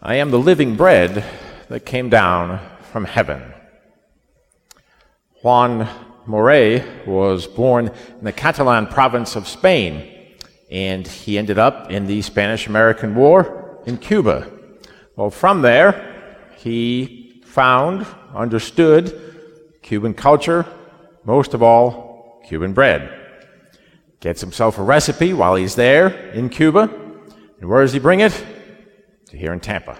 I am the living bread that came down from heaven. Juan Moré was born in the Catalan province of Spain, and he ended up in the Spanish American War in Cuba. Well, from there, he found, understood Cuban culture, most of all, Cuban bread. Gets himself a recipe while he's there in Cuba, and where does he bring it? Here in Tampa.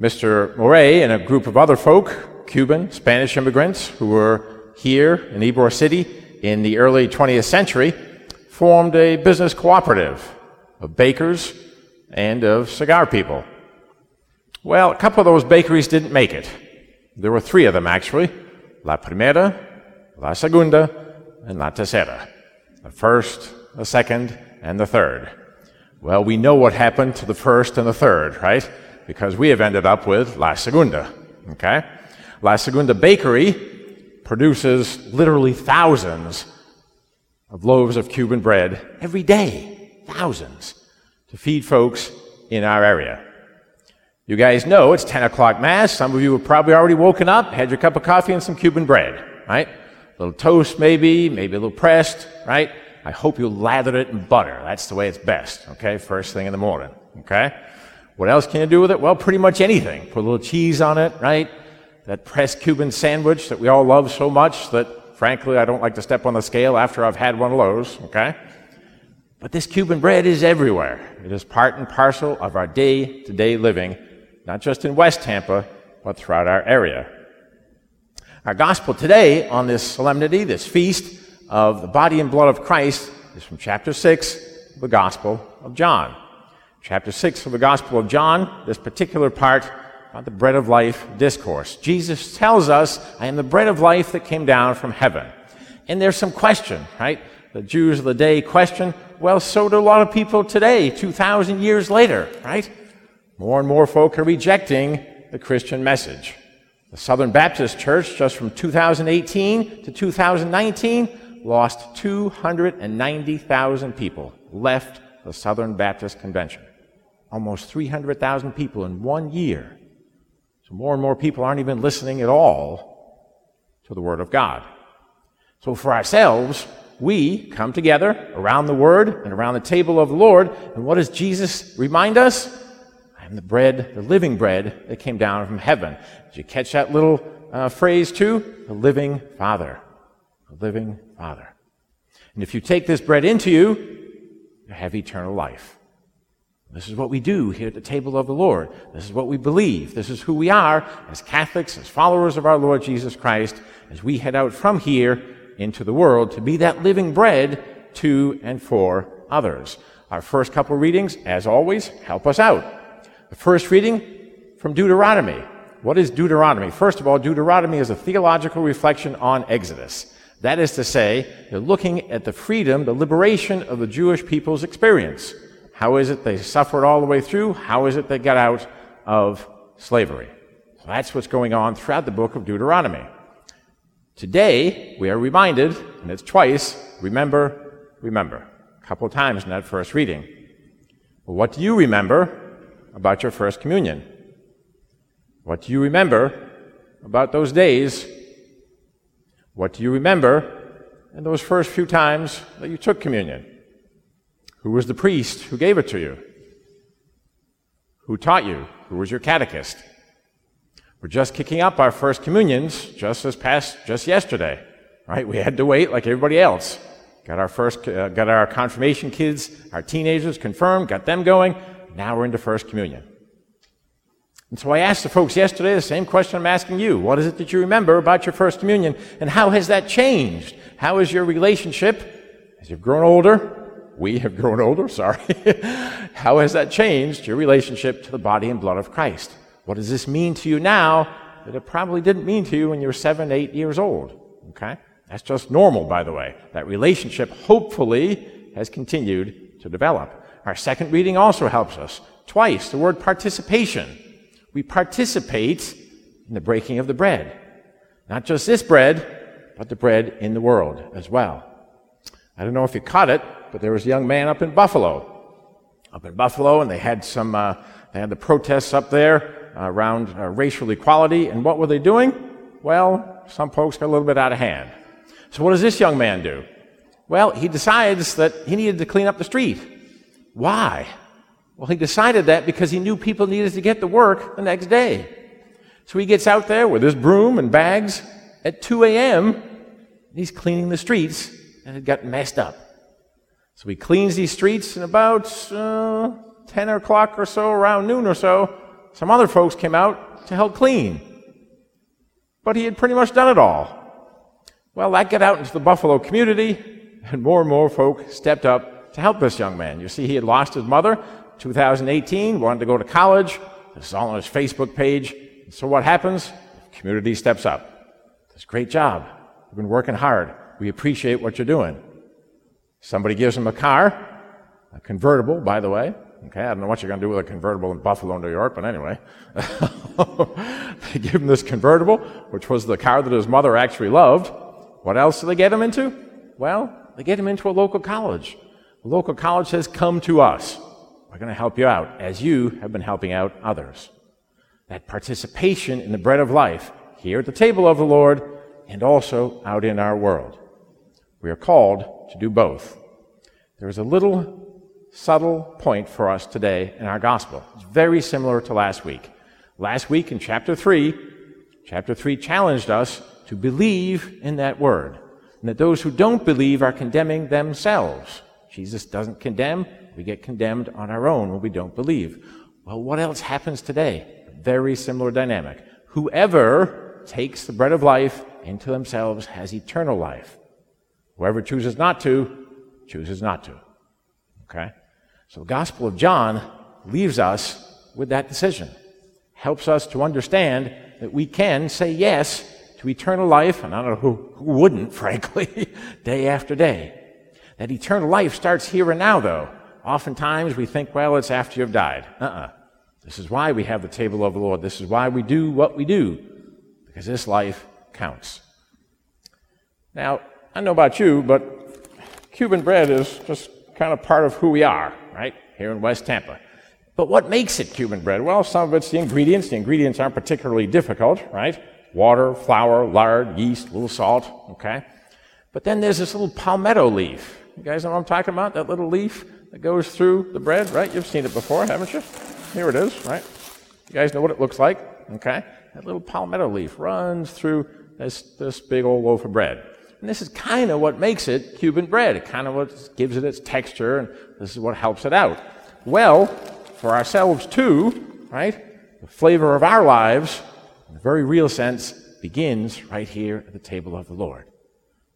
Mr. Moré and a group of other folk Cuban, Spanish immigrants who were here in Ybor City in the early 20th century formed a business cooperative of bakers and of cigar people. Well, a couple of those bakeries didn't make it. There were three of them, actually La Primera, La Segunda, and La Tercera. The first, the second, and the third. Well, we know what happened to the first and the third, right? Because we have ended up with La Segunda, okay? La Segunda Bakery produces literally thousands of loaves of Cuban bread every day, thousands, to feed folks in our area. You guys know it's 10 o'clock Mass. Some of you have probably already woken up, had your cup of coffee and some Cuban bread, right? A little toast, maybe, maybe a little pressed, right? I hope you lather it in butter. That's the way it's best, okay? First thing in the morning, okay? What else can you do with it? Well, pretty much anything. Put a little cheese on it, right? that pressed Cuban sandwich that we all love so much that, frankly, I don't like to step on the scale after I've had one of those, okay? But this Cuban bread is everywhere. It is part and parcel of our day to day living, not just in West Tampa, but throughout our area. Our gospel today on this solemnity, this feast of the body and blood of Christ, is from chapter 6 of the Gospel of John. Chapter 6 of the Gospel of John, this particular part about the bread of life discourse. Jesus tells us, I am the bread of life that came down from heaven. And there's some question, right? The Jews of the day question, well, so do a lot of people today, 2,000 years later, right? More and more folk are rejecting the Christian message. The Southern Baptist Church, just from 2018 to 2019, lost 290,000 people, left the Southern Baptist Convention. Almost 300,000 people in one year so more and more people aren't even listening at all to the Word of God. So for ourselves, we come together around the Word and around the table of the Lord. And what does Jesus remind us? I am the bread, the living bread that came down from heaven. Did you catch that little uh, phrase too? The living Father. Living Father. And if you take this bread into you, you have eternal life. This is what we do here at the table of the Lord. This is what we believe. This is who we are as Catholics, as followers of our Lord Jesus Christ, as we head out from here into the world to be that living bread to and for others. Our first couple readings, as always, help us out. The first reading from Deuteronomy. What is Deuteronomy? First of all, Deuteronomy is a theological reflection on Exodus. That is to say, they're looking at the freedom, the liberation of the Jewish people's experience. How is it they suffered all the way through? How is it they got out of slavery? So that's what's going on throughout the book of Deuteronomy. Today, we are reminded, and it's twice, remember, remember. A couple times in that first reading. Well, what do you remember about your first communion? What do you remember about those days? What do you remember in those first few times that you took communion? Who was the priest who gave it to you? Who taught you? Who was your catechist? We're just kicking up our first communions just as past, just yesterday, right? We had to wait like everybody else. Got our first, uh, got our confirmation kids, our teenagers confirmed, got them going. Now we're into first communion. And so I asked the folks yesterday the same question I'm asking you. What is it that you remember about your first communion? And how has that changed? How is your relationship as you've grown older we have grown older, sorry. How has that changed your relationship to the body and blood of Christ? What does this mean to you now that it probably didn't mean to you when you were seven, eight years old? Okay? That's just normal, by the way. That relationship, hopefully, has continued to develop. Our second reading also helps us. Twice, the word participation. We participate in the breaking of the bread. Not just this bread, but the bread in the world as well. I don't know if you caught it, but there was a young man up in Buffalo, up in Buffalo, and they had some, uh, They had the protests up there uh, around uh, racial equality, and what were they doing? Well, some folks got a little bit out of hand. So, what does this young man do? Well, he decides that he needed to clean up the street. Why? Well, he decided that because he knew people needed to get to work the next day. So he gets out there with his broom and bags at 2 a.m. He's cleaning the streets and it got messed up. So he cleans these streets, and about uh, 10 o'clock or so, around noon or so, some other folks came out to help clean. But he had pretty much done it all. Well, that got out into the Buffalo community, and more and more folk stepped up to help this young man. You see, he had lost his mother 2018, wanted to go to college. This is all on his Facebook page. So what happens? The community steps up. Does great job. You've been working hard. We appreciate what you're doing. Somebody gives him a car, a convertible, by the way. Okay, I don't know what you're going to do with a convertible in Buffalo, New York, but anyway. they give him this convertible, which was the car that his mother actually loved. What else do they get him into? Well, they get him into a local college. The local college has come to us. We're going to help you out as you have been helping out others. That participation in the bread of life here at the table of the Lord and also out in our world. We are called to do both. There is a little subtle point for us today in our gospel. It's very similar to last week. Last week in chapter 3, chapter 3 challenged us to believe in that word, and that those who don't believe are condemning themselves. Jesus doesn't condemn, we get condemned on our own when we don't believe. Well, what else happens today? Very similar dynamic. Whoever takes the bread of life into themselves has eternal life. Whoever chooses not to, chooses not to. Okay? So the Gospel of John leaves us with that decision. Helps us to understand that we can say yes to eternal life, and I don't know who, who wouldn't, frankly, day after day. That eternal life starts here and now, though. Oftentimes we think, well, it's after you've died. Uh-uh. This is why we have the table of the Lord. This is why we do what we do, because this life counts. Now, I know about you, but Cuban bread is just kind of part of who we are, right? Here in West Tampa. But what makes it Cuban bread? Well, some of it's the ingredients. The ingredients aren't particularly difficult, right? Water, flour, lard, yeast, a little salt, okay? But then there's this little palmetto leaf. You guys know what I'm talking about? That little leaf that goes through the bread, right? You've seen it before, haven't you? Here it is, right? You guys know what it looks like, okay? That little palmetto leaf runs through this, this big old loaf of bread. And this is kind of what makes it Cuban bread. It kind of what gives it its texture, and this is what helps it out. Well, for ourselves too, right? The flavor of our lives, in a very real sense, begins right here at the table of the Lord.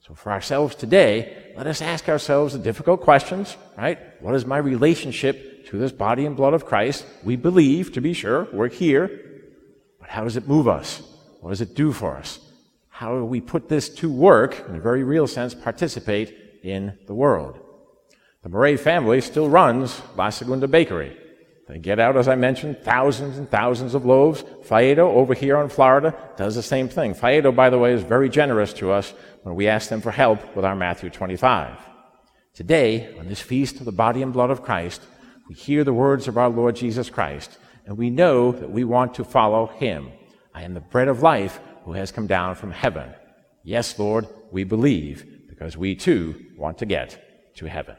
So for ourselves today, let us ask ourselves the difficult questions, right? What is my relationship to this body and blood of Christ? We believe, to be sure, we're here, but how does it move us? What does it do for us? How do we put this to work, in a very real sense, participate in the world? The Murray family still runs La Segunda Bakery. They get out, as I mentioned, thousands and thousands of loaves. Faedo over here in Florida does the same thing. Faedo, by the way, is very generous to us when we ask them for help with our Matthew 25. Today, on this feast of the body and blood of Christ, we hear the words of our Lord Jesus Christ, and we know that we want to follow him. I am the bread of life who has come down from heaven. Yes, Lord, we believe because we too want to get to heaven.